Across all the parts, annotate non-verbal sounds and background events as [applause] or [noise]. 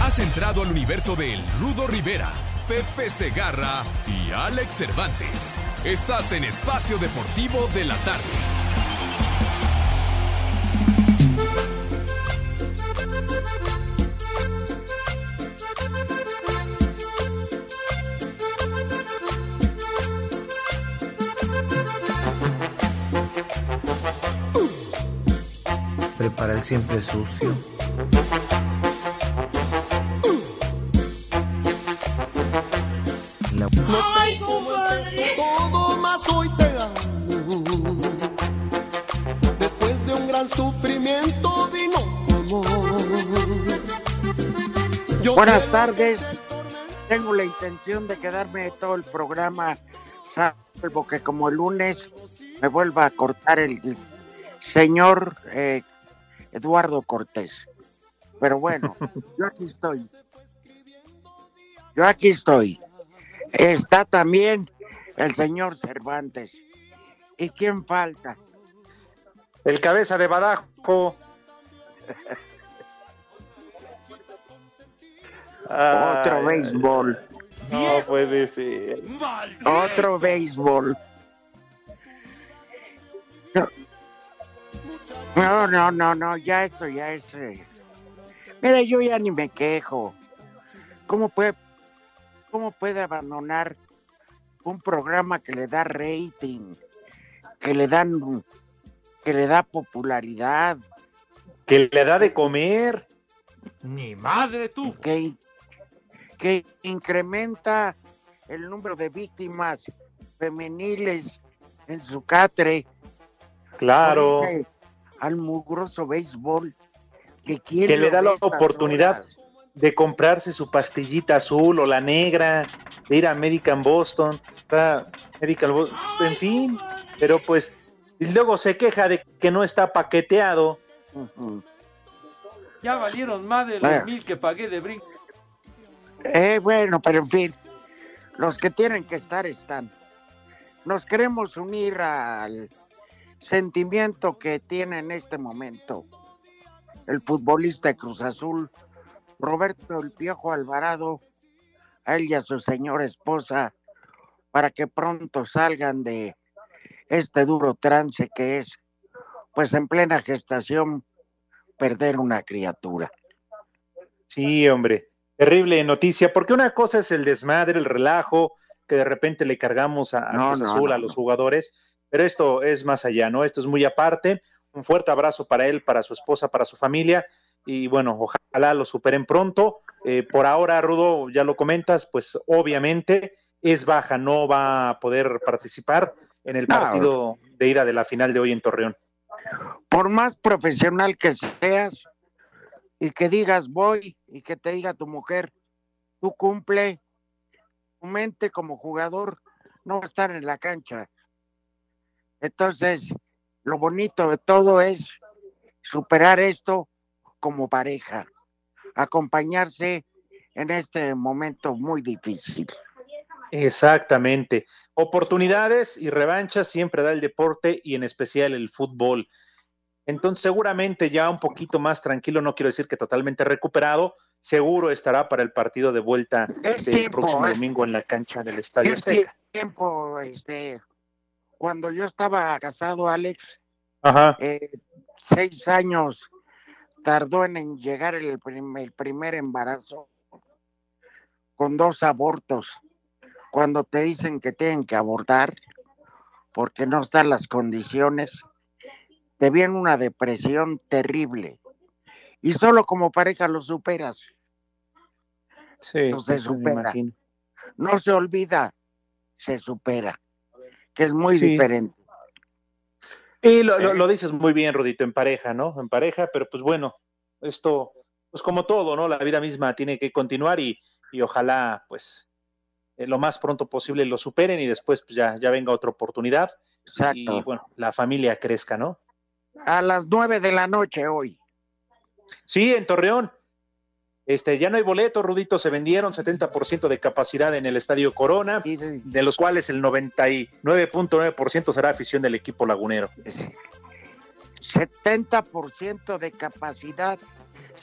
Has entrado al universo de El Rudo Rivera, Pepe Segarra y Alex Cervantes. Estás en Espacio Deportivo de la Tarde. Prepara el siempre sucio. Buenas tardes. Tengo la intención de quedarme todo el programa, salvo que como el lunes me vuelva a cortar el señor eh, Eduardo Cortés. Pero bueno, [laughs] yo aquí estoy. Yo aquí estoy. Está también el señor Cervantes. ¿Y quién falta? El cabeza de [laughs] Otro béisbol. No puede ser. Otro béisbol. No, no, no, no, ya esto ya es. eh, Mira, yo ya ni me quejo. ¿Cómo puede, cómo puede abandonar un programa que le da rating, que le dan, que le da popularidad, Que le da de comer. Ni madre tú. que, que incrementa el número de víctimas femeniles en su catre? Claro. Al mugroso béisbol que, Que le da la oportunidad horas? de comprarse su pastillita azul o la negra, de ir a American Boston, a Medical Boston, en fin, pero pues y luego se queja de que no está paqueteado. Ya valieron más de los Ah. mil que pagué de brinco. Eh, bueno, pero en fin, los que tienen que estar están. Nos queremos unir al sentimiento que tiene en este momento el futbolista de Cruz Azul, Roberto El Piojo Alvarado, a él y a su señora esposa, para que pronto salgan de este duro trance que es, pues en plena gestación, perder una criatura. Sí, hombre, terrible noticia, porque una cosa es el desmadre, el relajo, que de repente le cargamos a, a No, Cruz Azul, no, a los jugadores, pero esto es más allá, ¿no? Esto es muy aparte. Un fuerte abrazo para él, para su esposa, para su familia, y bueno, ojalá lo superen pronto. Eh, por ahora, Rudo, ya lo comentas, pues obviamente es baja, no va a poder participar en el No. partido de ida de la final de hoy en Torreón. por más profesional que seas y que digas voy y que te diga tu mujer, tú cumple, tu mente como jugador no va a estar en la cancha. Entonces, lo bonito de todo es superar esto como pareja, acompañarse en este momento muy difícil. Exactamente. Oportunidades y revanchas siempre da el deporte y en especial el fútbol. Entonces, seguramente ya un poquito más tranquilo, no quiero decir que totalmente recuperado, seguro estará para el partido de vuelta Es del tiempo, próximo ¿eh? domingo en la cancha del Estadio Es Azteca. tiempo, este, cuando yo estaba casado, Alex, Ajá. eh, seis años tardó en, en llegar el, prim- el primer embarazo con dos abortos. Cuando te dicen que tienen que abortar porque no están las condiciones, te viene una depresión terrible. Y solo como pareja lo superas. Sí, no se supera. No se olvida, se supera, que es muy Sí. diferente. Y lo, lo- Eh. lo dices muy bien, Rodito, en pareja, ¿no? En pareja, pero pues bueno, esto, pues como todo, ¿no? La vida misma tiene que continuar y, y ojalá pues eh, lo más pronto posible lo superen y después pues, ya, ya venga otra oportunidad Exacto. y bueno, la familia crezca, ¿no? A las nueve de la noche hoy. Sí, en Torreón. Este, ya no hay boletos, Rudito, se vendieron 70% de capacidad en el Estadio Corona, de- los cuales el 99.9% será afición del equipo lagunero. 70% de capacidad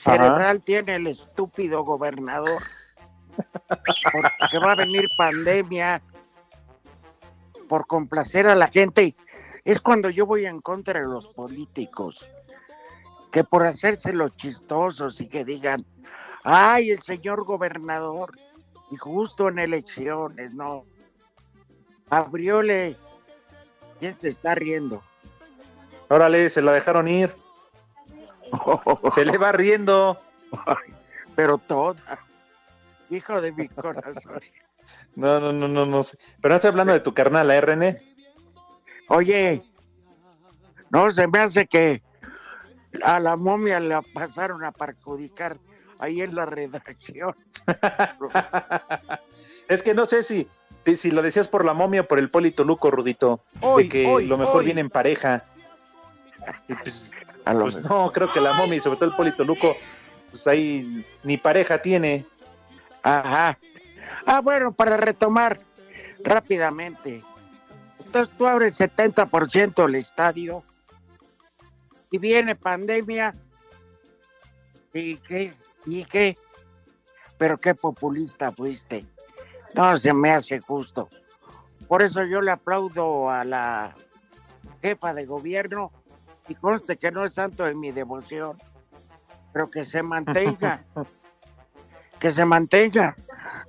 cerebral tiene el estúpido gobernador. Porque va a venir pandemia por complacer a la gente. Es cuando yo voy en contra de los políticos, que por hacerse los chistosos y que digan, ay, el señor gobernador, y justo en elecciones, no. Abrióle, ¿quién se está riendo? Órale, se la dejaron ir. [laughs] Se le va riendo. pero toda. Hijo de mi corazón. No, no, no, no, no sé. Pero no estoy hablando de tu carnal, ¿eh, René? Oye, no se me hace que a la momia la pasaron a perjudicar ahí en la redacción. [laughs] Es que no sé si, si, si lo decías por la momia o por el Polito Luco, Rudito. Hoy, de que hoy, lo mejor hoy. viene en pareja. Pues, A lo pues mejor. no, creo que la momia y sobre todo el Polito Luco, pues ahí ni pareja tiene. Ajá. Ah, bueno, para retomar rápidamente. Entonces tú abres 70% el estadio y viene pandemia. ¿Y qué? ¿Y qué? Pero qué populista fuiste. No se me hace justo. Por eso yo le aplaudo a la jefa de gobierno y conste que no es santo de mi devoción, pero que se mantenga. [laughs] que se mantenga.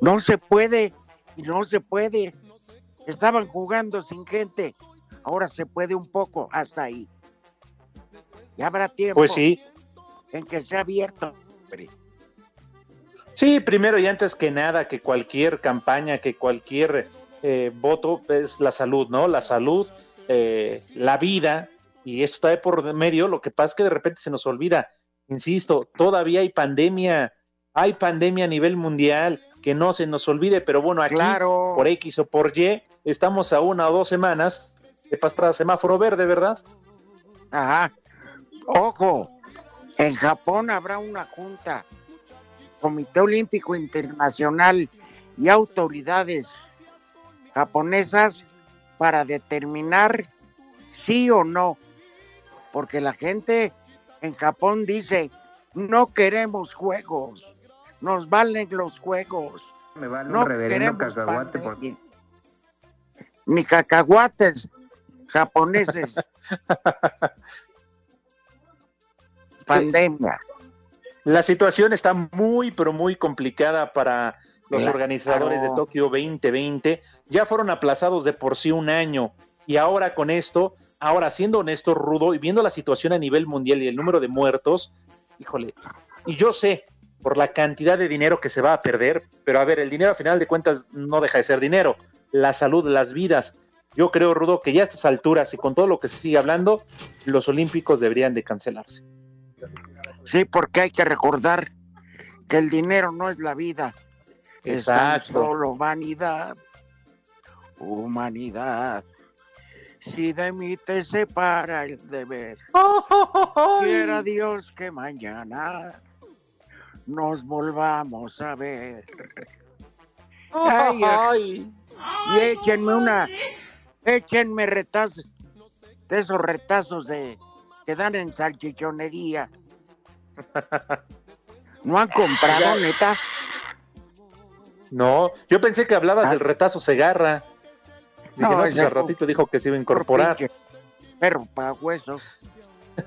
No se puede y no se puede. Estaban jugando sin gente. Ahora se puede un poco hasta ahí. Y habrá tiempo Pues sí, en que sea abierto. Sí, primero y antes que nada, que cualquier campaña, que cualquier eh, voto es la salud, ¿no? La salud, eh, la vida, y esto está de por medio. Lo que pasa es que de repente se nos olvida, insisto, todavía hay pandemia, hay pandemia a nivel mundial, que no se nos olvide, pero bueno, aquí Claro. por X o por Y, estamos a una o dos semanas de pasar a semáforo verde, ¿verdad? Ajá. Ojo, en Japón habrá una junta, Comité Olímpico Internacional y autoridades japonesas para determinar sí o no, porque la gente en Japón dice, no queremos juegos, nos valen los juegos, Me vale no un reverendo cacahuate por pandemia". Ni cacahuates japoneses. [laughs] Pandemia. La situación está muy, pero muy complicada para los Claro. organizadores de Tokio 2020. Ya fueron aplazados de por sí un año y ahora con esto, ahora siendo honesto, rudo y viendo la situación a nivel mundial y el número de muertos, híjole, y yo sé por la cantidad de dinero que se va a perder, pero a ver, el dinero a final de cuentas no deja de ser dinero, la salud, las vidas. Yo creo, Rudo, que ya a estas alturas y con todo lo que se sigue hablando, los Olímpicos deberían de cancelarse. Sí, porque hay que recordar que el dinero no es la vida. Es tan Exacto. solo vanidad. Humanidad. Si de mí te separa el deber, [laughs] quiera Dios que mañana nos volvamos a ver. Ay, Ay. Y échenme una, échenme retazos, de esos retazos de que dan en salchichonería. [laughs] ¿No han comprado, neta? No, yo pensé que hablabas Ah. del retazo Segarra. Dije, No, no, pues al ratito dijo que se iba a incorporar. Perro pa' hueso. [laughs]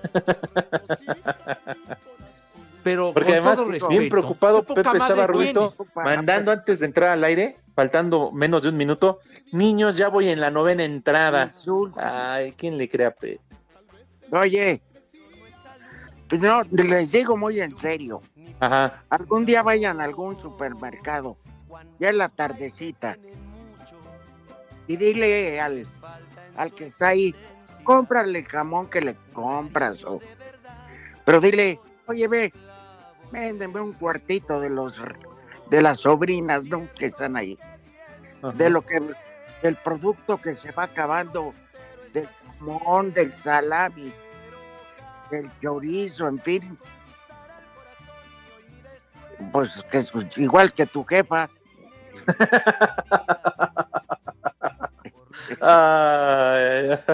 Pero Porque además, respeto, bien preocupado, Pepe estaba tienes. mandando antes de entrar al aire, faltando menos de un minuto. Niños, ya voy en la novena entrada. Ay, ¿quién le crea, Pepe? Oye, no, les digo muy en serio. Ajá. Algún día vayan a algún supermercado, ya en la tardecita, y dile al, al que está ahí, cómprale el jamón que le compras. O... Pero dile, oye, ve, véndeme un cuartito de los de las sobrinas, ¿no? Que están ahí. De lo que, del producto que se va acabando, del jamón, del salami, del chorizo, en fin. Pues que es igual que tu jefa.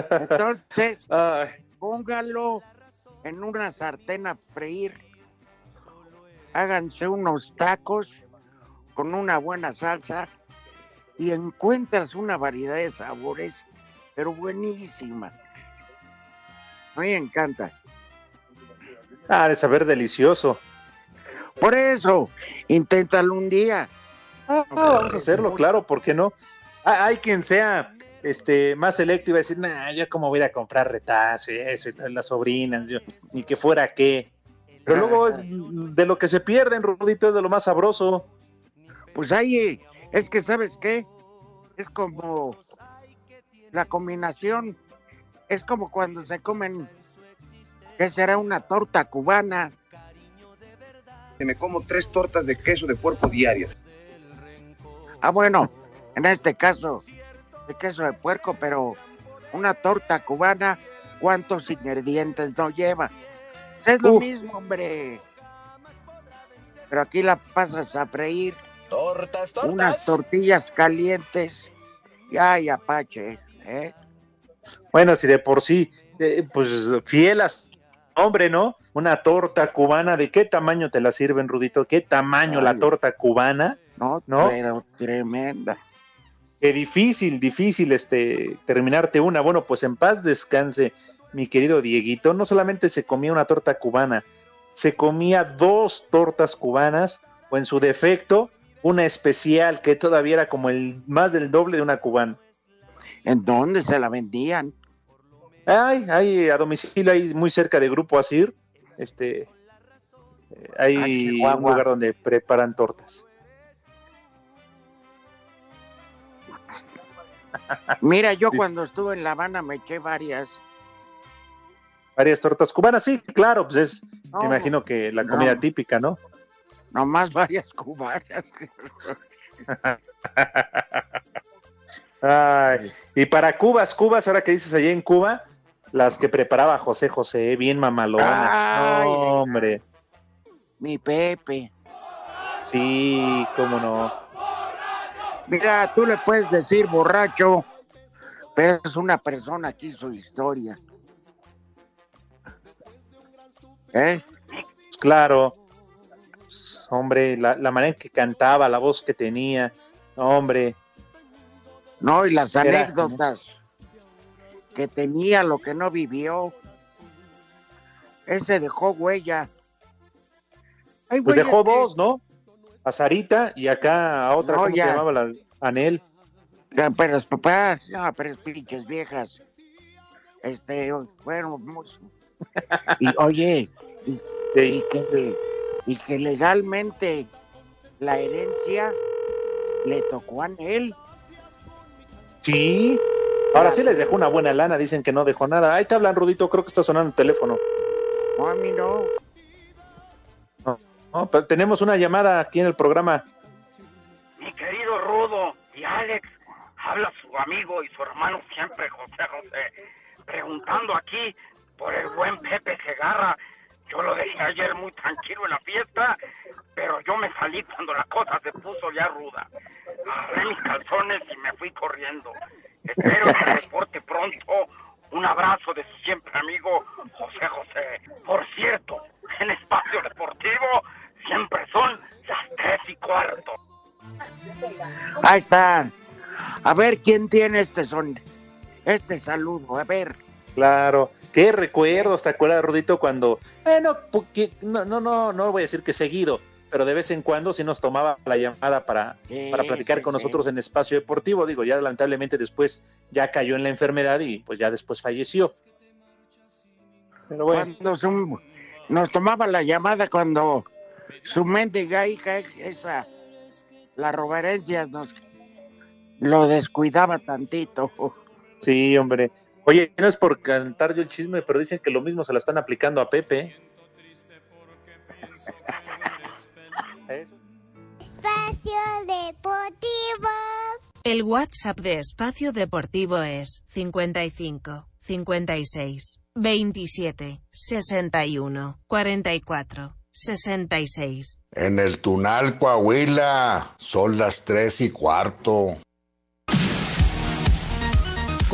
Entonces, [laughs] póngalo en una sartén a freír. Háganse unos tacos con una buena salsa y encuentras una variedad de sabores, pero buenísima. A mí me encanta. Ah, de saber delicioso. Por eso, inténtalo un día. Ah, vamos a hacerlo, claro, ¿por qué no? Ah, hay quien sea este más selecto y va a decir, nah, yo como voy a comprar retazo y eso, y las sobrinas, yo, ni que fuera qué. Pero luego es de lo que se pierden, Rudito, es de lo más sabroso. Pues ahí, es que, ¿sabes qué? Es como la combinación, es como cuando se comen, que será una torta cubana. que me como tres tortas de queso de puerco diarias. Ah, bueno, en este caso, de queso de puerco, pero una torta cubana, ¿cuántos ingredientes no lleva? Es lo Uh. mismo, hombre. Pero aquí la pasas a freír, Tortas, unas tortillas calientes. Y ay, apache, ¿eh? Bueno, si de por sí, eh, pues fiel a hombre, ¿no? Una torta cubana, ¿de qué tamaño te la sirven, Rudito? ¿Qué tamaño la torta cubana? No, ¿No? pero tremenda. Qué difícil, difícil este terminarte una. Bueno, pues en paz descanse, mi querido Dieguito. No solamente se comía una torta cubana, se comía dos tortas cubanas, o en su defecto, una especial que todavía era como el más del doble de una cubana. ¿En dónde se la vendían? Ay, hay a domicilio, ahí muy cerca de Grupo Asir, este, eh, hay Ah, un lugar donde preparan tortas. Mira, yo cuando estuve en La Habana me eché varias. Varias tortas cubanas, sí, claro, pues es, No, me imagino que la no. comida típica, ¿no? Nomás varias cubanas. [laughs] Ay, y para Cubas, Cubas, ahora que dices allá en Cuba, las que preparaba José José, bien mamalonas. Ay, no, hombre, Mi Pepe. sí, cómo no. Mira, tú le puedes decir borracho, pero es una persona que hizo historia. ¿Eh? Pues claro, Pues, hombre, la, la manera en que cantaba, la voz que tenía, hombre, No, y las Era- anécdotas que tenía, lo que no vivió. Ese dejó huella. Hay pues dejó que- dos, ¿no? A Sarita y acá a otra, No, ¿cómo ya. se llamaba? La, Anel. Pero es papá, no, pero es pinches viejas. Este, bueno, muy- y oye, Sí. y que, y que legalmente la herencia le tocó a él. Sí. Ahora sí les dejó una buena lana, dicen que no dejó nada. Ahí te hablan, Rudito, creo que está sonando el teléfono. No, a mí no. No, pero tenemos una llamada aquí en el programa. Mi querido Rudo y Alex, habla su amigo y su hermano siempre, José José, preguntando aquí por el buen Pepe Segarra. Yo lo dejé ayer muy tranquilo en la fiesta, pero yo me salí cuando la cosa se puso ya ruda. Agarré mis calzones y me fui corriendo. Espero que reporte pronto. Un abrazo de su siempre amigo José José. Por cierto, en Espacio Deportivo siempre son las tres y cuarto. Ahí está. A ver quién tiene este son, este saludo. A ver. Claro. Qué recuerdos, ¿te acuerdas, Rudito, cuando, bueno, porque- no, no, no, no voy a decir que seguido, pero de vez en cuando sí nos tomaba la llamada para, Sí, para platicar sí, con sí. nosotros en espacio deportivo. Digo, ya lamentablemente después ya cayó en la enfermedad y pues ya después falleció. Pero bueno, Cuando su- nos tomaba la llamada cuando su mendiga hija, esa, la robarencia, nos lo descuidaba tantito. sí, hombre. Oye, no es por cantar yo el chisme, pero dicen que lo mismo se la están aplicando a Pepe. [laughs] Espacio Deportivo. El WhatsApp de Espacio Deportivo es 55 56 27 61 44 66. En el Tunal, Coahuila, son las tres y cuarto.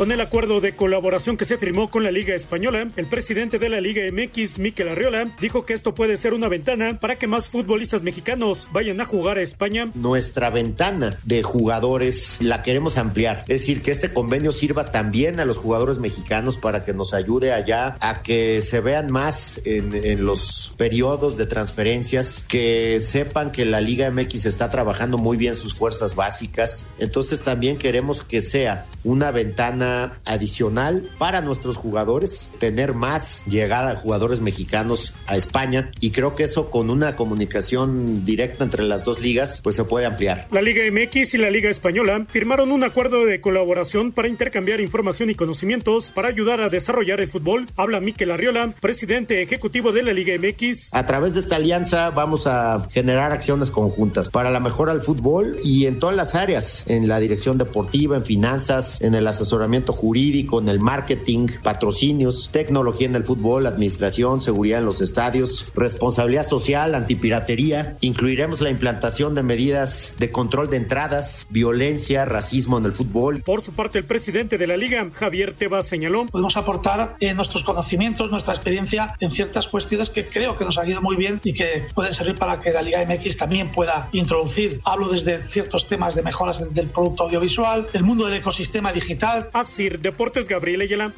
Con el acuerdo de colaboración que se firmó con la Liga Española, el presidente de la Liga MX, Miquel Arriola, dijo que esto puede ser una ventana para que más futbolistas mexicanos vayan a jugar a España. Nuestra ventana de jugadores la queremos ampliar, es decir, que este convenio sirva también a los jugadores mexicanos para que nos ayude allá a que se vean más en, en los periodos de transferencias, que sepan que la Liga MX está trabajando muy bien sus fuerzas básicas. Entonces también queremos que sea una ventana adicional para nuestros jugadores, tener más llegada de jugadores mexicanos a España y creo que eso con una comunicación directa entre las dos ligas pues se puede ampliar. La Liga MX y la Liga Española firmaron un acuerdo de colaboración para intercambiar información y conocimientos para ayudar a desarrollar el fútbol. Habla Miquel Arriola, presidente ejecutivo de la Liga MX. A través de esta alianza vamos a generar acciones conjuntas para la mejora del fútbol y en todas las áreas, en la dirección deportiva, en finanzas, en el asesoramiento jurídico, en el marketing, patrocinios, tecnología en el fútbol, administración, seguridad en los estadios, responsabilidad social, antipiratería. Incluiremos la implantación de medidas de control de entradas, violencia, racismo en el fútbol. Por su parte, el presidente de la liga, Javier Tebas, señaló. Podemos aportar eh, nuestros conocimientos, nuestra experiencia en ciertas cuestiones que creo que nos han ido muy bien y que pueden servir para que la Liga MX también pueda introducir. Hablo desde ciertos temas de mejoras del producto audiovisual, del mundo del ecosistema digital. Deportes Gabriel Ayala.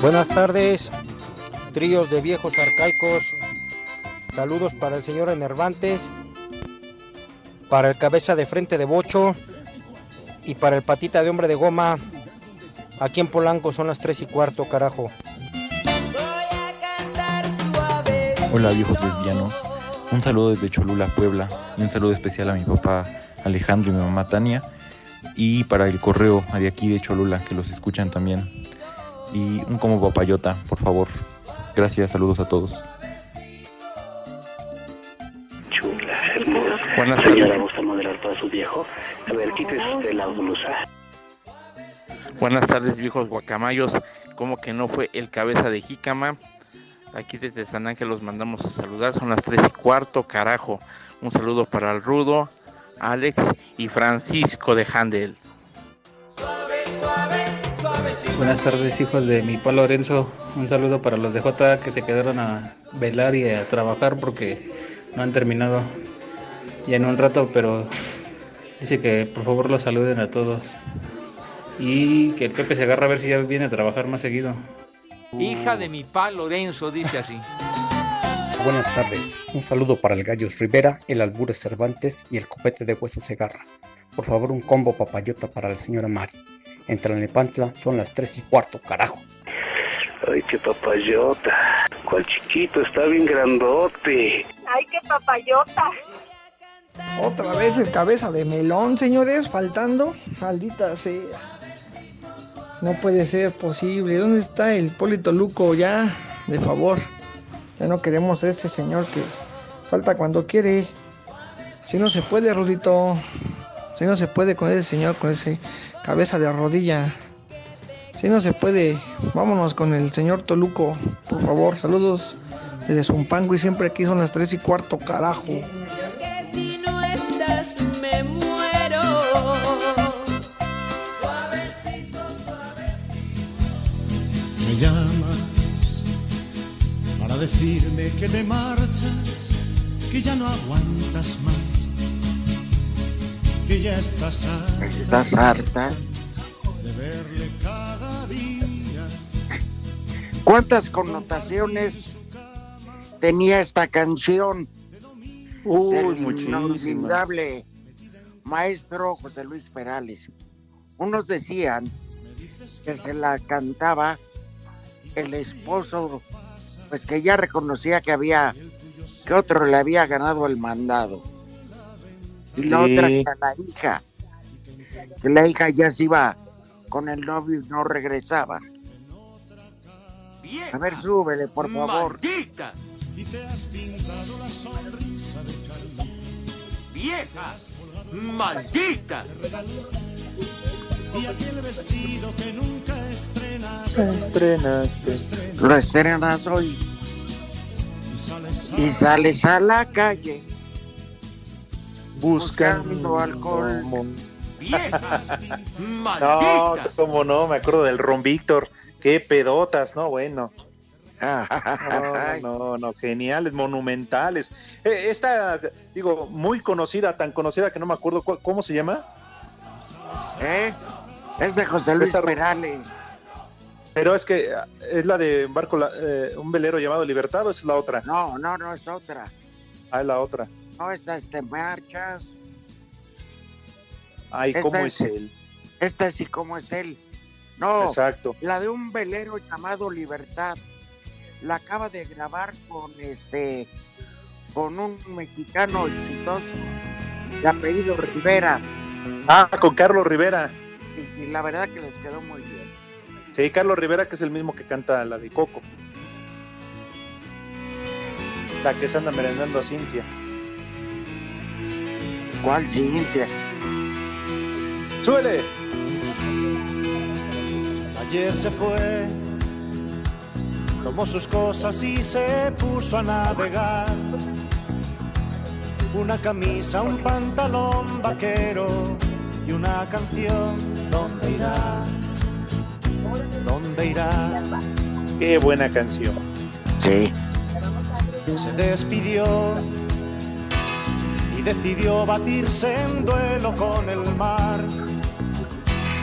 Buenas tardes, tríos de viejos arcaicos. Saludos para el señor Enervantes, para el cabeza de frente de Bocho y para el patita de hombre de goma. Aquí en Polanco son las tres y cuarto, carajo. Hola viejos lesbianos, un saludo desde Cholula, Puebla, y un saludo especial a mi papá Alejandro y mi mamá Tania, y para el correo de aquí de Cholula, que los escuchan también. Y un como papayota, por favor. Gracias, saludos a todos. Chula, Buenas Señora, tardes. ¿gusta modelar para su viejo? A ver, quítese usted la blusa. Buenas tardes, viejos guacamayos. Como que no fue el cabeza de jícama. Aquí desde San Ángel los mandamos a saludar. Son las tres y cuarto, carajo. Un saludo para el Rudo, Alex y Francisco de Handel. Buenas tardes, hijos de mi pa Lorenzo. Un saludo para los de J que se quedaron a velar y a trabajar porque no han terminado ya en un rato, pero dice que por favor los saluden a todos. Y que el Pepe se agarra a ver si ya viene a trabajar más seguido. Hija de mi pa Lorenzo, dice así. Buenas tardes. Un saludo para el Gallos Rivera, el Albures Cervantes y el Copete de Hueso Segarra. Por favor, un combo papayota para la señora Mari. En Tlalnepantla son las 3 y cuarto, carajo. Ay, qué papayota. Cuál chiquito, está bien grandote. Ay, qué papayota. Otra vez el cabeza de melón, señores, faltando. Maldita sea. No puede ser posible. ¿Dónde está el Polito Luco ya? De favor. Ya no queremos a ese señor que falta cuando quiere. Si no se puede, Rudito. Si no se puede con ese señor, con ese cabeza de rodilla. Si no se puede, vámonos con el señor Toluco, por favor. Saludos desde Zumpango y siempre aquí son las 3 y cuarto, carajo. Si no estás, me muero. Decirme que te marchas, que ya no aguantas más, que ya estás harta, ¿Estás harta? de verle cada día. ¿Cuántas connotaciones tenía esta canción? Uy, del muchísimas. maestro José Luis Perales. Unos decían que se la cantaba el esposo, pues que ya reconocía que había, que otro le había ganado el mandado. Y la Sí. otra que era la hija, que la hija ya se iba con el novio y no regresaba. A ver, súbele, por favor. Y te has pintado la sonrisa viejas malditas. Y aquel vestido que nunca estrenaste. Estrenaste. Lo estrenas hoy y sales a la calle Buscando alcohol. [laughs] No, cómo no, me acuerdo del Ron Víctor. Qué pedotas, ¿no? Bueno. [laughs] No, no, no, geniales, monumentales. Eh, esta, digo, muy conocida, tan conocida que no me acuerdo cu- cómo se llama. ¿Eh? Es de José Luis Esta- Perales. Pero es que ah, es la de un barco, eh, un velero llamado Libertad, o es la otra. No, no, no es otra. Ah, es la otra. No, esta es de marchas. Ay, Esta ¿cómo es- es él? Esta sí como es él. No, Exacto. la de un velero llamado Libertad. La acaba de grabar con este con un mexicano exitoso de apellido Rivera. Ah, con Carlos Rivera. La verdad que les quedó muy bien. Sí, Carlos Rivera, que es el mismo que canta la de Coco. La que se anda merendando a Cintia. ¿Cuál Cintia? ¡Súbele! Ayer se fue, tomó sus cosas y se puso a navegar. Una camisa, un pantalón vaquero y una canción. ¿Dónde irá? ¿Dónde irá? Qué buena canción. Sí. Se despidió y decidió batirse en duelo con el mar.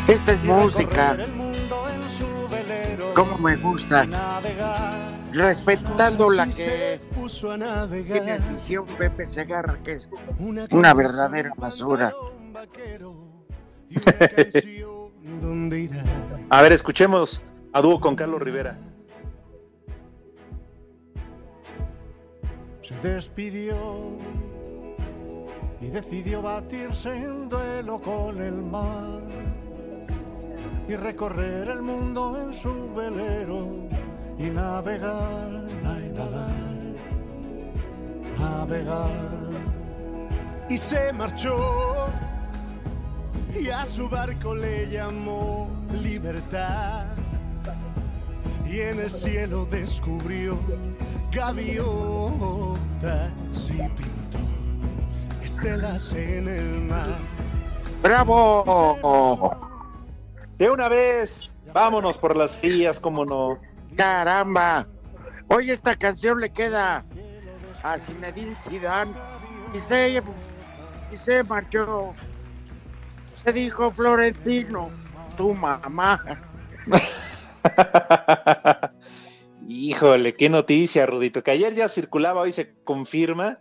Esta es música. Como me gusta. Respetando la que se puso a navegar. tiene edición Pepe Segarra, que es una verdadera basura. A ver, escuchemos a dúo con Carlos Rivera. Se despidió y decidió batirse en duelo con el mar y recorrer el mundo en su velero y navegar, nadar, navegar. Y se marchó su barco le llamó libertad y en el cielo descubrió gaviotas y pintó estelas en el mar. ¡Bravo! De una vez, vámonos por las fías, cómo no. ¡Caramba! Hoy esta canción le queda a Zinedine Zidane y se, y se marchó. Dijo Florentino, tu mamá. [laughs] Híjole, qué noticia, Rudito, que ayer ya circulaba, hoy se confirma.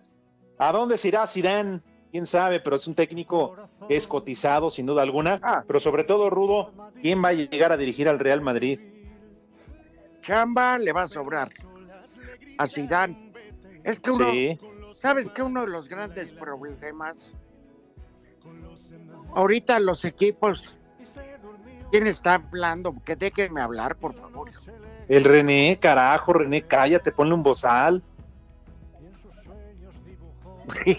¿A dónde se irá Zidane? Quién sabe, pero es un técnico que es cotizado, sin duda alguna. Pero sobre todo, Rudo, ¿quién va a llegar a dirigir al Real Madrid? Chamba le va a sobrar a Zidane. Es que uno, Sí. ¿sabes que uno de los grandes problemas? Ahorita los equipos, ¿quién está hablando? Que déjenme hablar, por favor. El René, carajo, René, cállate, ponle un bozal. [laughs]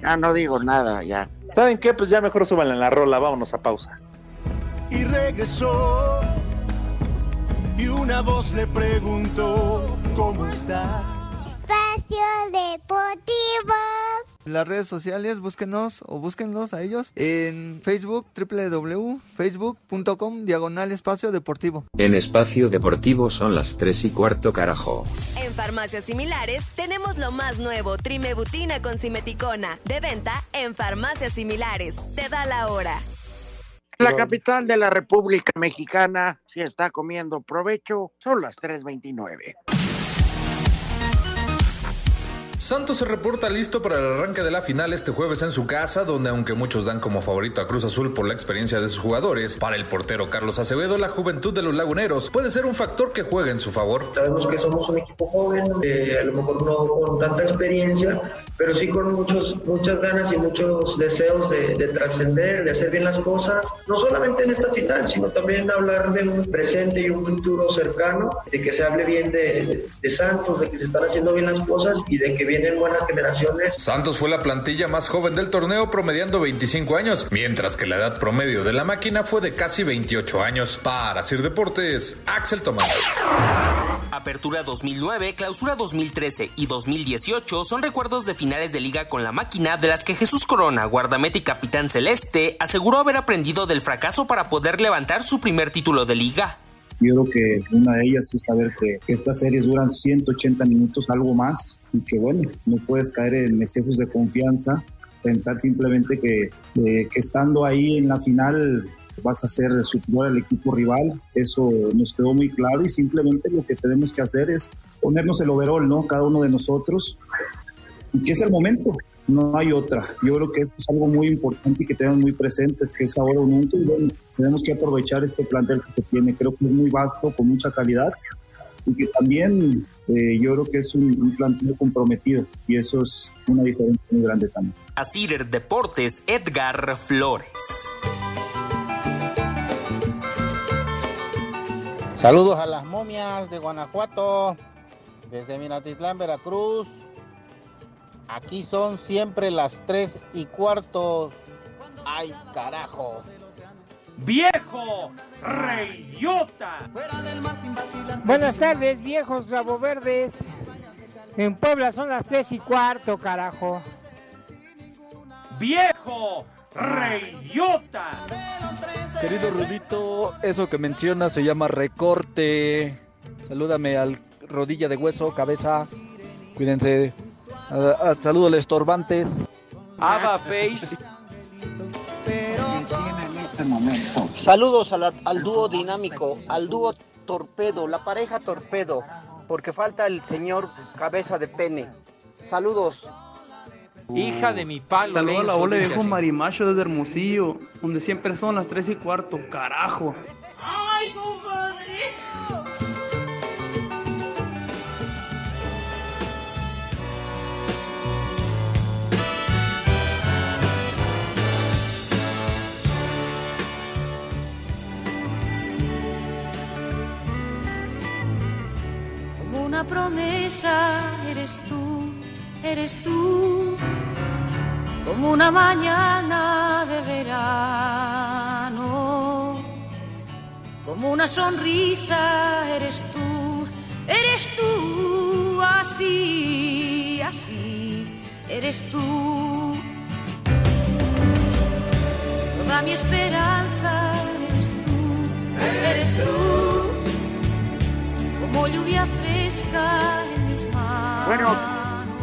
ya no digo nada, ya. ¿Saben qué? Pues ya mejor súbanle en la rola, vámonos a pausa. Y regresó y una voz le preguntó ¿Cómo estás? Espacio Deportivo. Las redes sociales, búsquenos o búsquenlos a ellos en Facebook, www.facebook.com, diagonal espacio deportivo. En espacio deportivo son las 3 y cuarto carajo. En farmacias similares tenemos lo más nuevo, Trimebutina con Simeticona, de venta en farmacias similares. Te da la hora. La capital de la República Mexicana, si está comiendo provecho, son las 3.29. Santos se reporta listo para el arranque de la final este jueves en su casa, donde aunque muchos dan como favorito a Cruz Azul por la experiencia de sus jugadores, para el portero Carlos Acevedo la juventud de los laguneros puede ser un factor que juegue en su favor. Sabemos que somos un equipo joven, eh, a lo mejor no con tanta experiencia, pero sí con muchos, muchas ganas y muchos deseos de, de trascender, de hacer bien las cosas, no solamente en esta final, sino también hablar de un presente y un futuro cercano, de que se hable bien de, de Santos, de que se están haciendo bien las cosas y de que vienen buenas generaciones. Santos fue la plantilla más joven del torneo promediando 25 años, mientras que la edad promedio de la máquina fue de casi 28 años. Para Sir Deportes, Axel Tomás. Apertura 2009, Clausura 2013 y 2018 son recuerdos de finales de liga con la máquina de las que Jesús Corona, guardameta y capitán celeste, aseguró haber aprendido del fracaso para poder levantar su primer título de liga. Yo creo que una de ellas es saber que estas series duran 180 minutos, algo más, y que bueno, no puedes caer en excesos de confianza, pensar simplemente que, eh, que estando ahí en la final vas a ser superior al equipo rival. Eso nos quedó muy claro y simplemente lo que tenemos que hacer es ponernos el overall, ¿no? Cada uno de nosotros. Y que es el momento, no hay otra. Yo creo que esto es algo muy importante y que tenemos muy presentes, que es ahora o nunca. Y bueno, tenemos que aprovechar este plantel que se tiene. Creo que es muy vasto, con mucha calidad y que también eh, yo creo que es un, un plantel comprometido y eso es una diferencia muy grande también. Asir Deportes, Edgar Flores. Saludos a las momias de Guanajuato, desde Minatitlán, Veracruz. Aquí son siempre las tres y cuartos. ¡Ay, carajo! ¡Viejo! ¡Reyota! Buenas tardes, viejos rabo verdes. En Puebla son las tres y cuarto, carajo. ¡Viejo! ¡Reyota! Querido Rudito, eso que mencionas se llama recorte. Salúdame al rodilla de hueso, cabeza. Cuídense. Ah, ah, saludo al estorbantes. Ava Face. Saludos a la- al dúo dinámico, al dúo torpedo, la pareja torpedo, porque falta el señor cabeza de pene. Saludos. Hija de mi palo. Saludos a la bola de viejo marimacho desde Hermosillo, donde siempre son las 3 y cuarto, carajo. ¡Ay, compadre! Promesa eres tú, eres tú. Como una mañana de verano. Como una sonrisa eres tú, eres tú. Así, así, eres tú. Toda mi esperanza eres tú, eres tú como lluvia fresca. Bueno,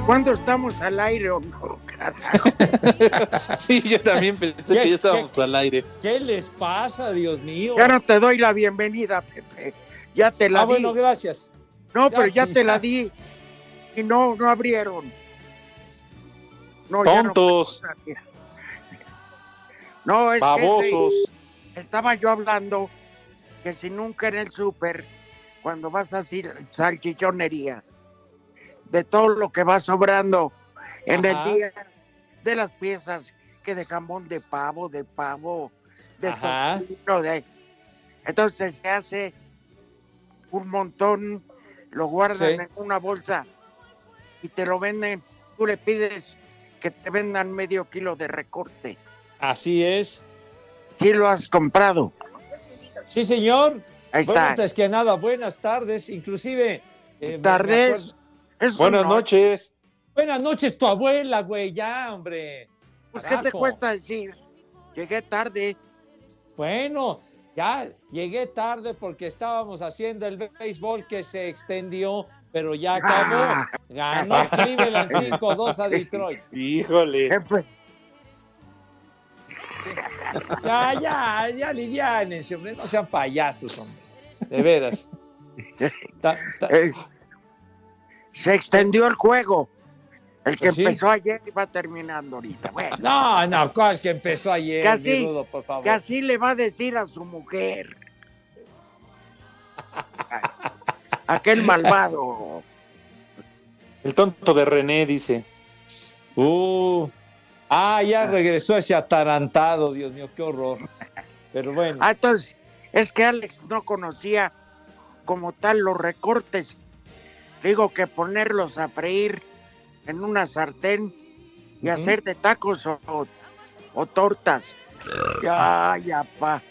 ¿cuándo estamos al aire o no? carajo? [laughs] Sí, yo también pensé que ya estábamos al aire. ¿Qué les pasa, Dios mío? Ya no te doy la bienvenida, Pepe. Ya te la Ah, di. bueno, gracias. No, Ya, pero ya te la ya. di. Y no, no abrieron. No, ya no Tontos. No, es Babosos. que sí, estaba yo hablando que si nunca en el súper, cuando vas a sal- salchichonería, de todo lo que va sobrando en Ajá. el día, de las piezas que de jamón de pavo, de pavo, de Ajá. tocino, de... Entonces se hace un montón, lo guardan Sí. en una bolsa y te lo venden, tú le pides que te vendan medio kilo de recorte. Así es. Sí lo has comprado. Sí, señor. Ahí Bueno, está. antes que nada, buenas tardes. Inclusive. eh, Tardes. Buenas no. noches. Buenas noches, tu abuela, güey. Ya, hombre. Pues, ¿Qué te cuesta decir? Llegué tarde. Bueno, ya llegué tarde porque estábamos haciendo el béisbol que se extendió, pero ya acabó. Ah. Ganó [laughs] Cleveland 5-2 a Detroit. Híjole. Ya, ya, ya aliviánense, hombre. No sean payasos, hombre. De veras. Ta- ta- [laughs] Eh, se extendió el juego. El que Pues sí. empezó ayer y va terminando ahorita. Bueno, No, no, ¿cuál que empezó ayer, que mi así, Rudo, por favor? que así le va a decir a su mujer. [laughs] Aquel malvado. El tonto de René dice. Uh, ah, ya regresó ese atarantado, Dios mío, qué horror. Pero bueno. Ah, entonces, es que Alex no conocía como tal los recortes. Digo que ponerlos a freír en una sartén y hacer de tacos o, o- o tortas. Ya, ya, pa.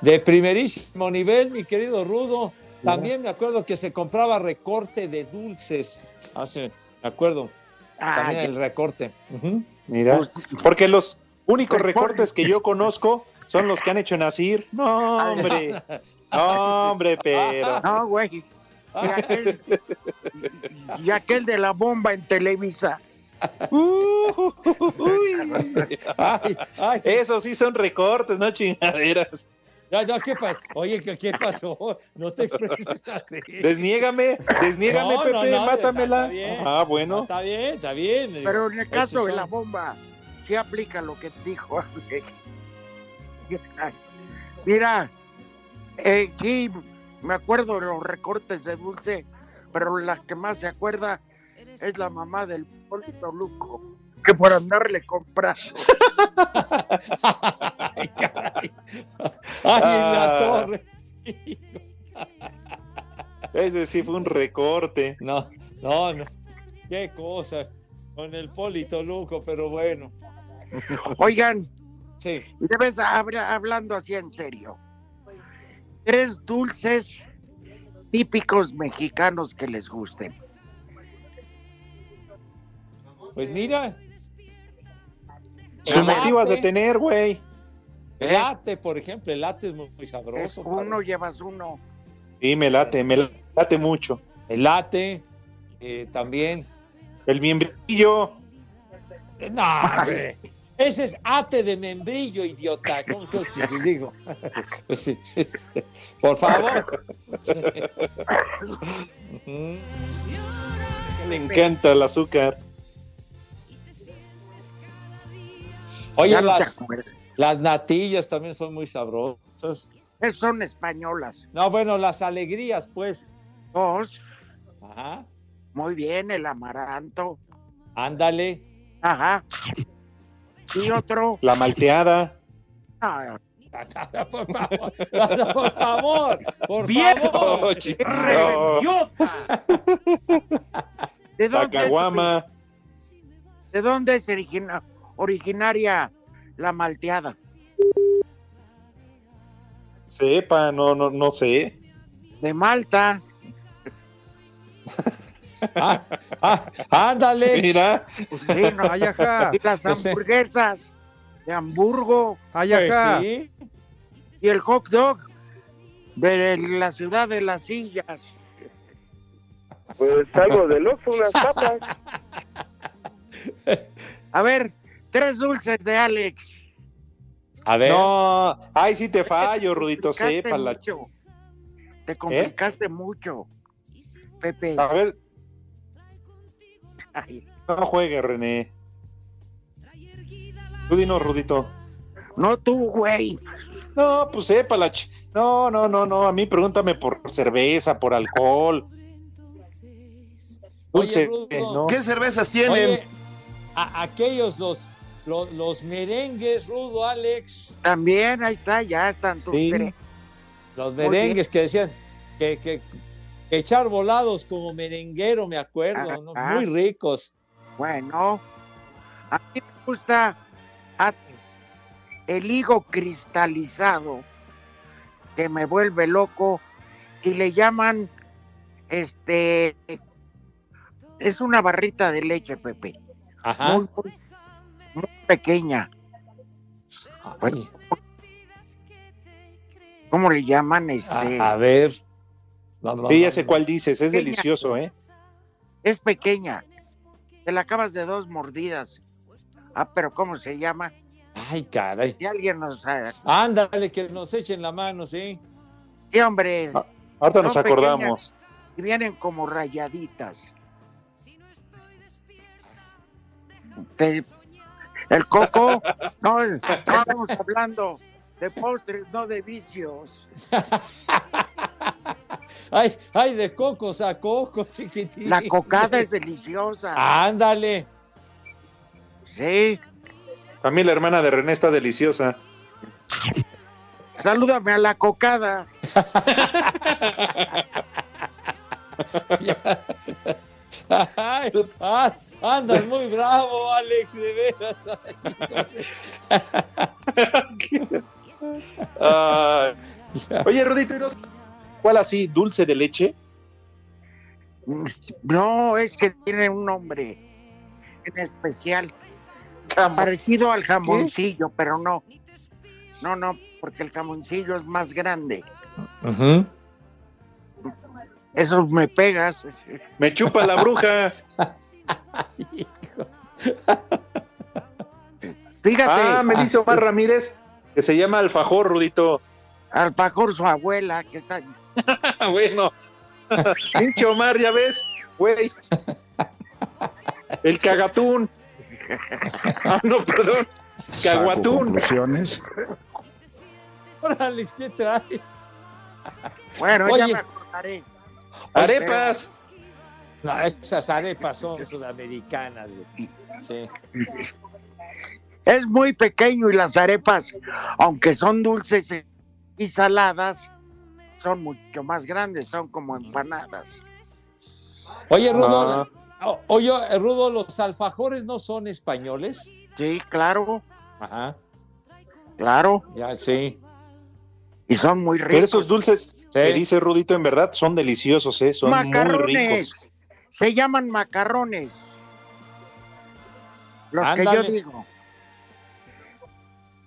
De primerísimo nivel, mi querido Rudo. También me acuerdo que se compraba recorte de dulces. Hace, me acuerdo. También Ay, el recorte. Mira, Pues, porque los únicos recortes que yo conozco son los que han hecho Nasir. No, hombre. [laughs] No, hombre, pero. No, güey. Y aquel, y aquel de la bomba en Televisa. Ay, ay, Esos sí son recortes, no chingaderas. ya, ya, ¿qué pasó? Oye, ¿qué, qué pasó? No te expreses así. Desniégame, desniégame, No, no, Pepe, no, mátamela. bien. Ah, bueno. Está bien, está bien. Pero en el caso de la bomba, sí aplica lo que dijo Alex. Mira, eh, sí, me acuerdo de los recortes de dulce, pero la que más se acuerda es la mamá del Polito Luco, que por andarle comprando. [laughs] Ay, caray. Ay, en la Ah. torre. Ese sí fue un recorte. No, no, no. Qué cosa. Con el Polito Luco, pero bueno. Oigan, Sí. y debes habla- hablando así en serio. Tres dulces típicos mexicanos que les gusten. Pues mira. Su motivo has de tener, güey. El ate, por ejemplo, el ate es muy, muy Es sabroso. uno, padre. llevas uno. Sí, me late, me late mucho. El ate eh, también. El miembrillo. No, [laughs] hombre. Ese es ate de membrillo, idiota. ¿Cómo que te digo? [laughs] Pues sí, sí, sí. Por favor. [laughs] Le encanta el azúcar. Oye, las, las natillas también son muy sabrosas. Esas son españolas. No, bueno, las alegrías, pues. Dos. Ajá. Muy bien, el amaranto. Ándale. Ajá. Y otro. La malteada. ah, [laughs] Por favor, por favor, por ¡Viejo! ¿De dónde es, caguama. ¿de dónde es origina- originaria la malteada? Sepa, no, no, no sé. De Malta. [laughs] Ah, ah, ándale. Mira, Pues sí, no. Ay, ajá. [laughs] Y las Pues hamburguesas de Hamburgo. Ay, Pues ajá. sí. Y el hot dog de la ciudad de las sillas. Pues algo de Oxxo, unas papas. [laughs] A ver, tres dulces de Alex. A ver. no. Ay, sí te fallo, Rudito, sepa. La... mucho. Te complicaste mucho, Pepe. A ver, no juegue, René. Tú dinos, Rudito. no tú, güey. No, pues sepa la ch- No, no, no, no. A mí pregúntame por cerveza, por alcohol. Dulce, Oye, Rudo. ¿no? ¿Qué cervezas tienen? Oye, a- aquellos los, los, los merengues, Rudo, Alex. También, ahí está, ya están tus Sí. Los merengues que decían que, que echar volados como merenguero, me acuerdo, ¿no? Ajá. muy ricos. Bueno, a mí me gusta el higo cristalizado que me vuelve loco y le llaman este es una barrita de leche, Pepe, Ajá. muy, muy, muy pequeña. Ay, ¿Cómo le llaman? Este, a, a ver. No, no, Sí, ya no, sé no. cuál dices. Es Pequeña. delicioso, ¿eh? es pequeña. Te la acabas de dos mordidas. Ah, pero ¿cómo se llama? Ay, caray. Si alguien nos sabe. Ándale, que nos echen la mano, sí. Sí, hombre. Ah, Ahorita nos acordamos. y vienen como rayaditas. Te- el coco, no, estábamos hablando de postres, no de vicios. [laughs] Ay, ay, de cocos a coco, [laughs] chiquitín. La cocada es deliciosa. Ándale. Sí, A mí la hermana de René está deliciosa. salúdame a la cocada. [laughs] Ay, ah, [laughs] andas muy bravo, Alex, de veras. Ay. Oye, Rudito, ¿y no- ¿cuál así? ¿Dulce de leche? No, es que tiene un nombre en especial. Parecido al jamoncillo, pero no. No, no, porque el jamoncillo es más grande. Eso me pegas. Me chupa la bruja. [laughs] Fíjate. Ah, me dice Omar Ramírez que se llama alfajor, Rudito. Alfajor su abuela, que está. [laughs] bueno. Pinche Omar, ya ves, güey. El cagatún. Ah, no, perdón. Caguatún. conclusiones. ¿qué trae? Bueno, ya Oye. me acordaré. Arepas. No, esas arepas son sudamericanas, güey. Sí. Es muy pequeño y las arepas, aunque son dulces y saladas, son mucho más grandes, son como empanadas. Oye, Rudo, Ah. o- oye, Rudo, ¿los alfajores no son españoles? Sí, claro, Ajá, claro, ya sí. y son muy Pero ricos. esos dulces que dice Rudito, en verdad, son deliciosos, ¿eh? Son muy macarrones, ricos. se llaman macarrones. Los que yo digo.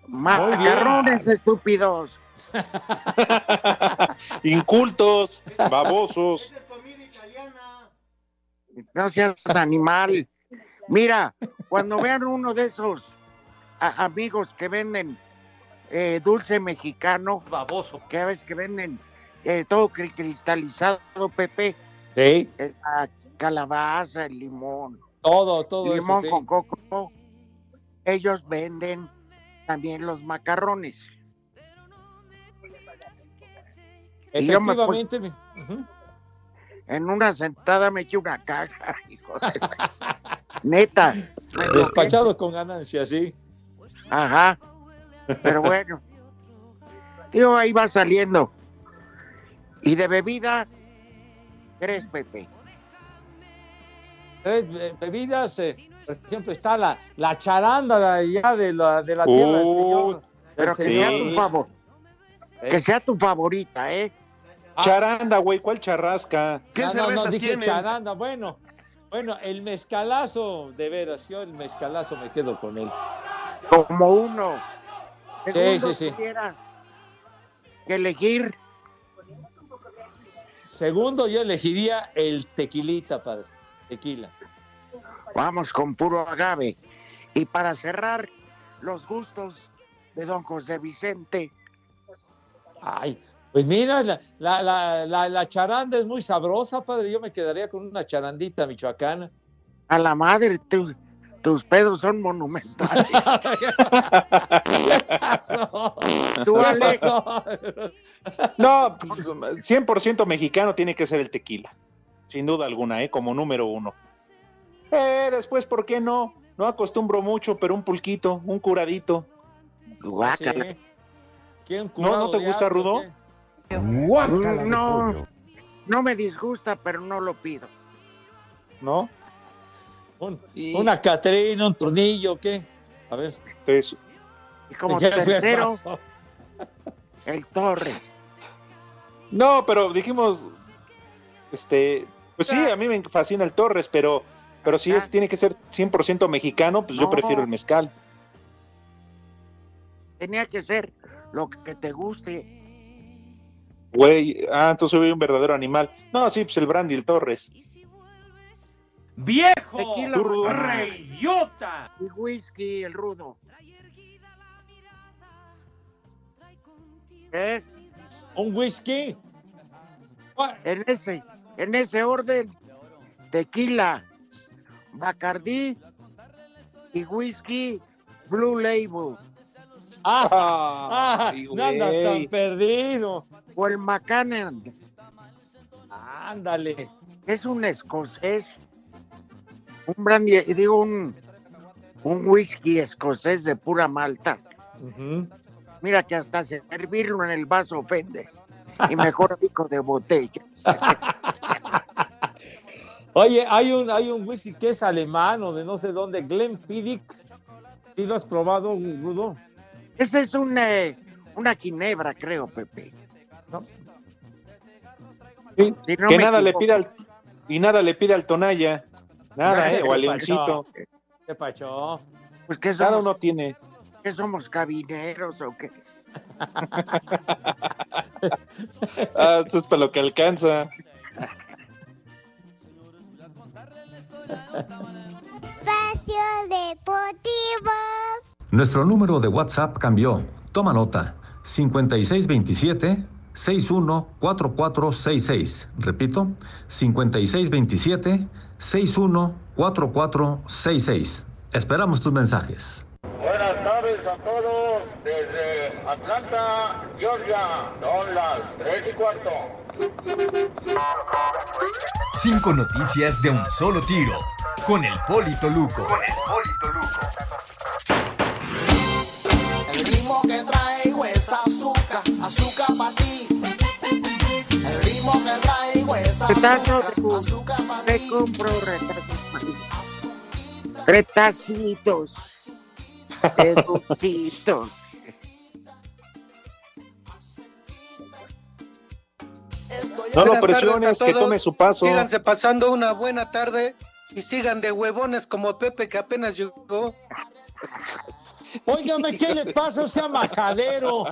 Macarrones estúpidos. [laughs] Incultos, babosos. No seas animal. Mira, cuando vean uno de esos a- amigos que venden eh, dulce mexicano, Baboso. que ves que venden eh, todo cri- cristalizado, Pepe, Sí, eh, la calabaza, el limón, todo, todo eso, limón sí. con coco, ellos venden también los macarrones. Me Efectivamente. En una sentada me eché una caja, [laughs] hijo de [laughs] Neta. Despachado con ganancia, sí. Ajá. Pero bueno. Digo, ahí va saliendo. Y de bebida, tres, Pepe. Eh, eh, Bebidas, eh, por ejemplo, está la, la charanda de allá de la, de la tierra del Uy, señor. Pero que sea tu favor. Que sea tu favorita, ¿eh? Charanda, güey, ¿cuál charrasca? No, no, no, dije charanda. Bueno, bueno, el mezcalazo, de veras, yo el mezcalazo me quedo con él. Como uno. Sí, Segundo, sí, sí. tuviera que elegir. Segundo, yo elegiría el tequilita, padre. Tequila. Vamos con puro agave. Y para cerrar, los gustos de don José Vicente. Ay, pues mira, la, la, la, la, la charanda es muy sabrosa, padre. Yo me quedaría con una charandita michoacana. A la madre, tu- tus pedos son monumentales. [laughs] Tú, ¿Qué Alex? No, pues, 100% mexicano tiene que ser el tequila. Sin duda alguna, ¿eh? Como número uno. Eh, después, ¿por qué no? No acostumbro mucho, pero un pulquito, un curadito. guácala. Sí. ¿Quién ¿No, no te gusta, hambre, Rudo? qué? No, no me disgusta, pero no lo pido. ¿No? Un- Y- Una Catrina, un tornillo, ¿qué? A ver. Pues, Y como tercero, el Torres. no, pero dijimos, este, pues sí, a mí me fascina el Torres, pero, pero si es, tiene que ser 100% mexicano, pues yo prefiero el mezcal. Tenía que ser lo que te guste. Güey, ah, entonces soy un verdadero animal. No, sí, pues el Brandy, el Torres. ¡Viejo! Tequila, Rudo. ¡Reyota! Y whisky, el rudo. ¿Eh? Un whisky. En ese, en ese orden, tequila, Bacardí y whisky Blue Label. Ah, [laughs] Ay, no andas tan perdido. O el Macallan, Ándale. es un escocés. Un brandy, digo, un, un whisky escocés de pura malta. Mira que hasta servirlo en el vaso ofende. Y mejor [laughs] pico de botella. [laughs] Oye, hay un, hay un whisky que es alemán o de no sé dónde, Glenfiddich. ¿Sí lo has probado, Rudo? Ese es un, eh, una ginebra, creo, Pepe. ¿No? Sí, Si no que nada le pide al y nada le pide al Tonaya. Nada, ¿Qué eh, o al? Leoncito. ¿Qué pasó? Pues que Cada somos, uno tiene. ¿qué somos cabineros o qué? [laughs] Ah, esto es para lo que alcanza. Espacio Deportivo. Nuestro número de WhatsApp cambió. Toma nota. 5627 614466. Repito, 5627 614466. Esperamos tus mensajes. Buenas tardes a todos desde Atlanta, Georgia. Son las tres y cuarto. Cinco noticias de un solo tiro. Con el Polito Luco. El azúcar, para ti. El ritmo que traigo es azúcar, azúcar para Te ti. compro retazos. Retacitos. De dulcitos. No lo presiones, a que tome su paso. Síganse pasando una buena tarde y sigan de huevones como Pepe que apenas llegó. Óigame, ¿qué le pasa? O sea, majadero.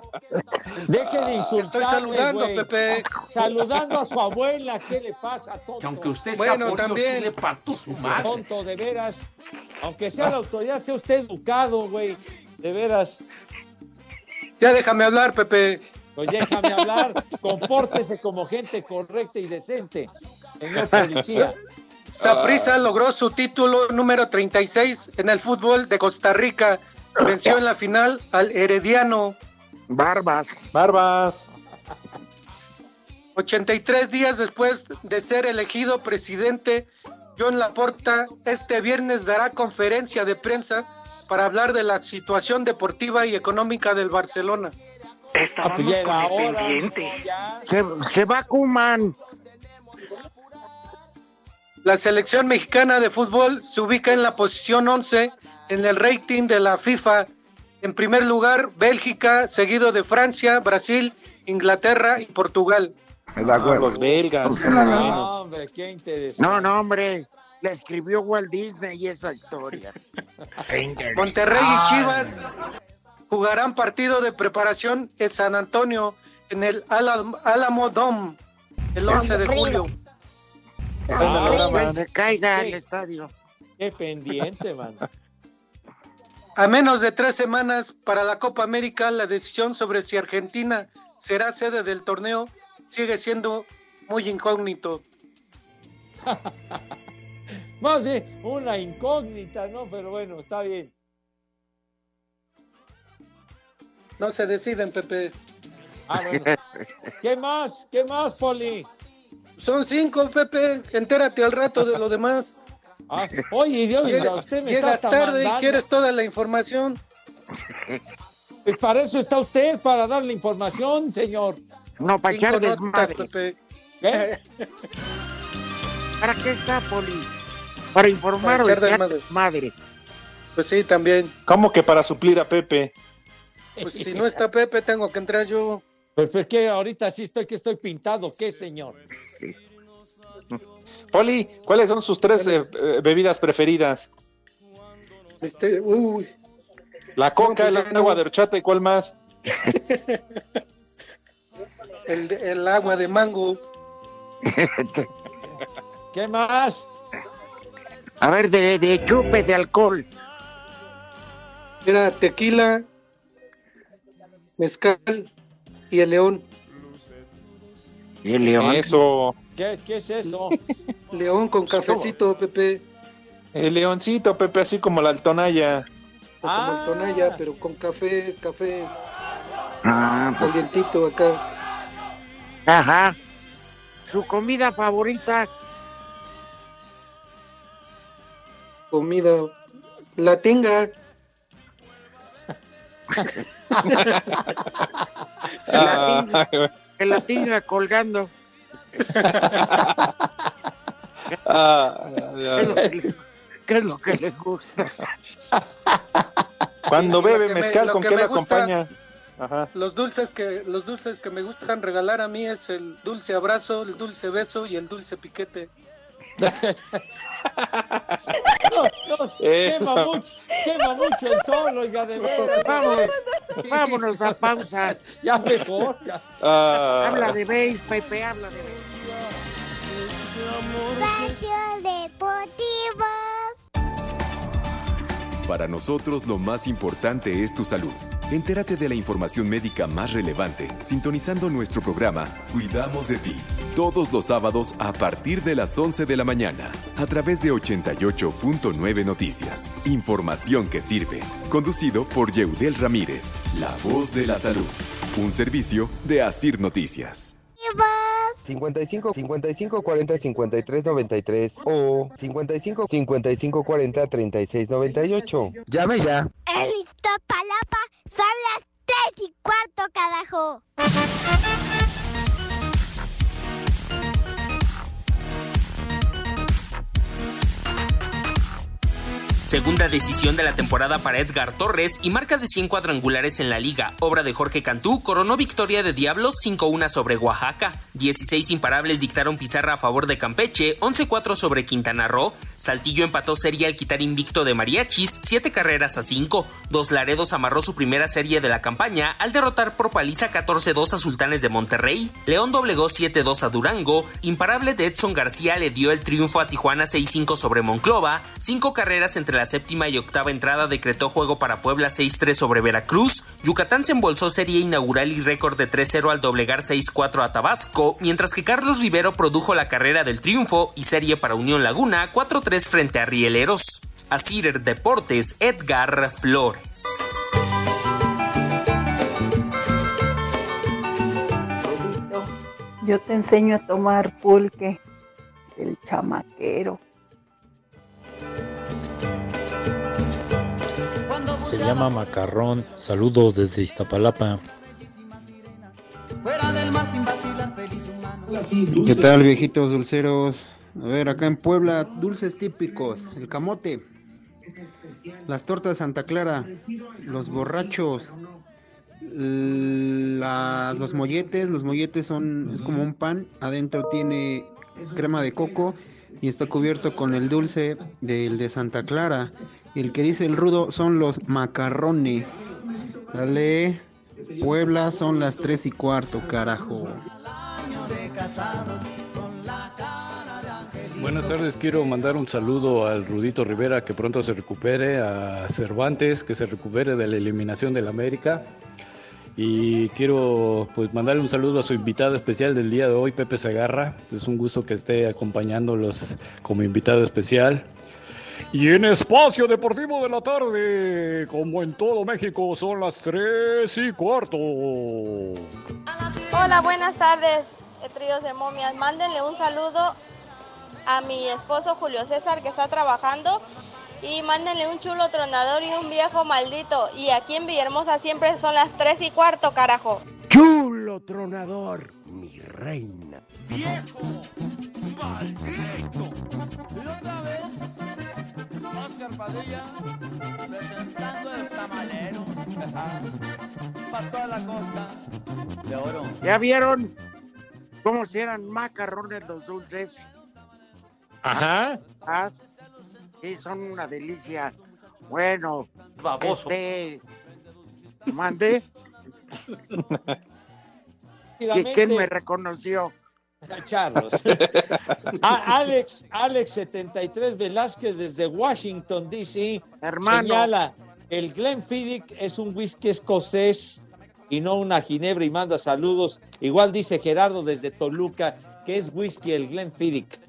Deje de insultarme, Estoy saludando. Pepe. Saludando a su abuela, ¿qué le pasa, tonto? aunque usted sea Bueno, también. le parto su madre. Tonto, de veras. Aunque sea la autoridad, sea usted educado, güey. De veras. Ya déjame hablar, Pepe. Pues déjame hablar. Compórtese como gente correcta y decente, señor policía. Saprissa logró su título número 36 en el fútbol de Costa Rica. Venció en la final al Herediano. Barbas. Barbas. 83 días después de ser elegido presidente, John Laporta este viernes dará conferencia de prensa para hablar de la situación deportiva y económica del Barcelona. Ah, pues ya era hora. Se, se va Kuman. La selección mexicana de fútbol se ubica en la posición 11 en el rating de la FIFA. En primer lugar, Bélgica, seguido de Francia, Brasil, Inglaterra y Portugal. Ah, los belgas. No, hombre, qué interesante. No, no, hombre. Le escribió Walt Disney esa historia. Monterrey y Chivas jugarán partido de preparación en San Antonio en el Alam- Álamo Dome el 11 de julio. Que se caiga al estadio. Qué pendiente, man. A menos de tres semanas para la Copa América, la decisión sobre si Argentina será sede del torneo sigue siendo muy incógnito. [laughs] Más de una incógnita, ¿no? Pero bueno, está bien. No se deciden, Pepe. Ah, bueno. [laughs] ¿Qué más? ¿Qué más, Poli? Son cinco, Pepe. Entérate al rato de lo demás. Ah, oye, Dios, [laughs] Llega- usted me llegas tarde y quieres toda la información. Pues para eso está usted, para darle información, señor. No, para Cinco echar notas, desmadre. Pepe. ¿Qué? [laughs] ¿Para qué está, Poli? Para informar Para desmadre. desmadre. Pues sí, también. ¿Cómo que para suplir a Pepe? Pues si no está Pepe, tengo que entrar yo. Pues ¿por qué ahorita sí estoy que estoy pintado? ¿Qué, señor? Poli, ¿cuáles son sus tres eh, eh, bebidas preferidas? Este, uy. La coca, No, pues, el no. agua de horchata y cuál más. [laughs] El agua de mango. [laughs] ¿Qué más? A ver, de, de chupe, de alcohol. Era tequila, mezcal y el león. Y el león. Eso. ¿Qué, qué es eso? [laughs] León con cafecito, Pepe. El leoncito, Pepe, así como la altonaya. O como el tonalla, pero con café, café Ah, pues, calientito acá. ajá. Su comida favorita. Comida. La tinga. [laughs] La tinga, que la tinga colgando. Ah, ¿Qué es lo que le, qué es lo que le gusta? Cuando Lo bebe me- mezcal, lo ¿con que qué me gusta- acompaña? Ajá. Los dulces que los dulces que me gustan regalar a mí es el dulce abrazo, el dulce beso y el dulce piquete. [laughs] No, no, quema, mucho, quema mucho el sol, oiga, de veras. Vámonos, vámonos a pausa. [laughs] Ya mejor. ya. Ah. Habla de beis, Pepe, habla de beis. Espacio Deportivo. Para nosotros lo más importante es tu salud. Entérate de la información médica más relevante sintonizando nuestro programa Cuidamos de ti. Todos los sábados a partir de las 11 de la mañana a través de 88.9 Noticias. Información que sirve. Conducido por Yeudel Ramírez, la voz de la salud. Un servicio de Asir Noticias. 55 55 40 53 93 o 55 55 40 36 98. Llame ya. Iztapalapa son las tres y cuarto, carajo. Segunda decisión de la temporada para Edgar Torres y marca de 100 cuadrangulares en la liga. Obra de Jorge Cantú coronó victoria de Diablos 5-1 sobre Oaxaca. 16 imparables dictaron pizarra a favor de Campeche, 11-4 sobre Quintana Roo. Saltillo empató serie al quitar invicto de Mariachis, 7 carreras a 5. Dos Laredos amarró su primera serie de la campaña al derrotar por paliza 14-2 a Sultanes de Monterrey. León doblegó 7-2 a Durango. Imparable de Edson García le dio el triunfo a Tijuana 6-5 sobre Monclova. Cinco carreras entre la séptima y octava entrada decretó juego para Puebla 6-3 sobre Veracruz. Yucatán se embolsó serie inaugural y récord de 3-0 al doblegar 6-4 a Tabasco, mientras que Carlos Rivero produjo la carrera del triunfo y serie para Unión Laguna 4-3 frente a Rieleros. A Cider Deportes, Edgar Flores. Yo te enseño a tomar pulque, el chamaquero. Se llama Macarrón. Saludos desde Iztapalapa. ¿Qué tal, viejitos dulceros? A ver, acá en Puebla, dulces típicos, el camote, las tortas de Santa Clara, los borrachos, las- los molletes, los molletes son, es como un pan, adentro tiene crema de coco y está cubierto con el dulce del de Santa Clara. El que dice el rudo son los macarrones. Dale, Puebla son las tres y cuarto, carajo. Buenas tardes, quiero mandar un saludo al Rudito Rivera, que pronto se recupere, a Cervantes, que se recupere de la eliminación del América. Y quiero pues mandarle un saludo a su invitado especial del día de hoy, Pepe Segarra. Es un gusto que esté acompañándolos como invitado especial. Y en Espacio Deportivo de la Tarde, como en todo México, son las 3 y cuarto. Hola, buenas tardes, eh, tríos de momias. Mándenle un saludo a mi esposo Julio César que está trabajando y mándenle un chulo tronador y un viejo maldito. Y aquí en Villahermosa siempre son las 3 y cuarto, carajo. Chulo tronador, mi reina. Viejo, maldito. Oscar Padilla presentando el tamalero. Para toda la costa de oro. ¿Ya vieron cómo si eran macarrones los dulces? Ajá. Ah, sí, son una delicia. Bueno, Baboso. este... Mandé. [laughs] ¿Y quién me reconoció? Charlos. A- [laughs] Alex, Alex 73 Velázquez desde Washington, D.C. Hermano. Señala, el Glenfiddich es un whisky escocés y no una ginebra y manda saludos. Igual dice Gerardo desde Toluca que es whisky el Glenfiddich.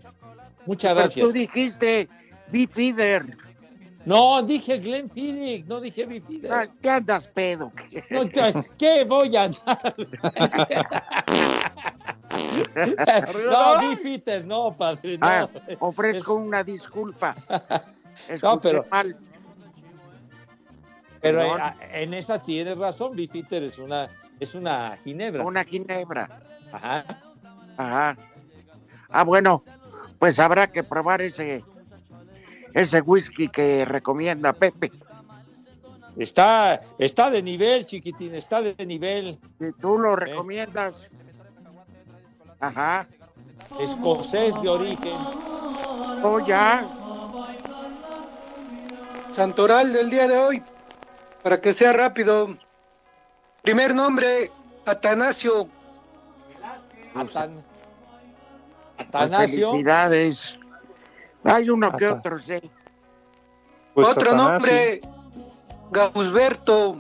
Muchas Pero gracias. tú dijiste Beefeeder. No, dije Glenfiddich, no dije Beefeeder. Ah, ¿Qué andas pedo? No, ¿qué- ¿Qué voy a andar? [laughs] [laughs] no, Beefeater, no, padre, no. Ah, ofrezco una disculpa. [laughs] Escuché No, pero- mal. Pero eh, en esa tienes razón, Beefeater es una, es una ginebra. Una ginebra. Ajá. Ajá. Ah, bueno, pues habrá que probar ese, ese whisky que recomienda Pepe. Está, está de nivel, chiquitín, está de nivel. Si tú lo recomiendas. Ajá. Escocés de origen. Oh, ya. Santoral del día de hoy, para que sea rápido. Primer nombre, Atanasio. Atan- Atanasio. Felicidades. Hay uno que otro, sí. Pues Otro Atanasio. nombre, Gausberto.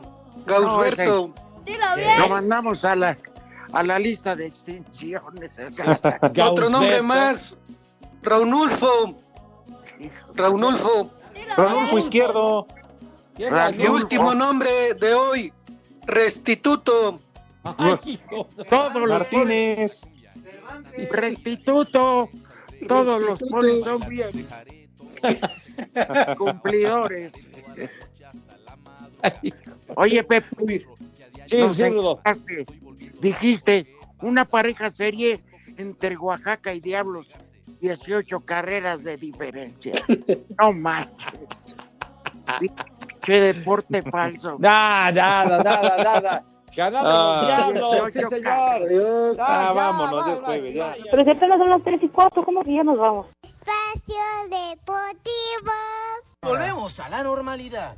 Gausberto. Lo mandamos a la, a la lista de extinciones. [laughs] Otro nombre más, Raunulfo. Raunulfo. Ranulfo Izquierdo. Y último nombre de hoy, Restituto. Todos los Martínez. polis- Restituto. Todos los polis son bien [laughs] cumplidores. Oye, Pepe. Sí, nos. Dijiste una pareja serie entre Oaxaca y Diablos. 18 carreras de diferencia. [laughs] No manches. Qué deporte falso. [laughs] Nada, nada, nada, nada. Ganaron Ah. los diablos, sí, señor. Ah, ya, vámonos, ya jueves, ya. ya. Pero si apenas son las 3 y 4, ¿cómo que ya nos vamos? Espacio Deportivo. Volvemos a la normalidad.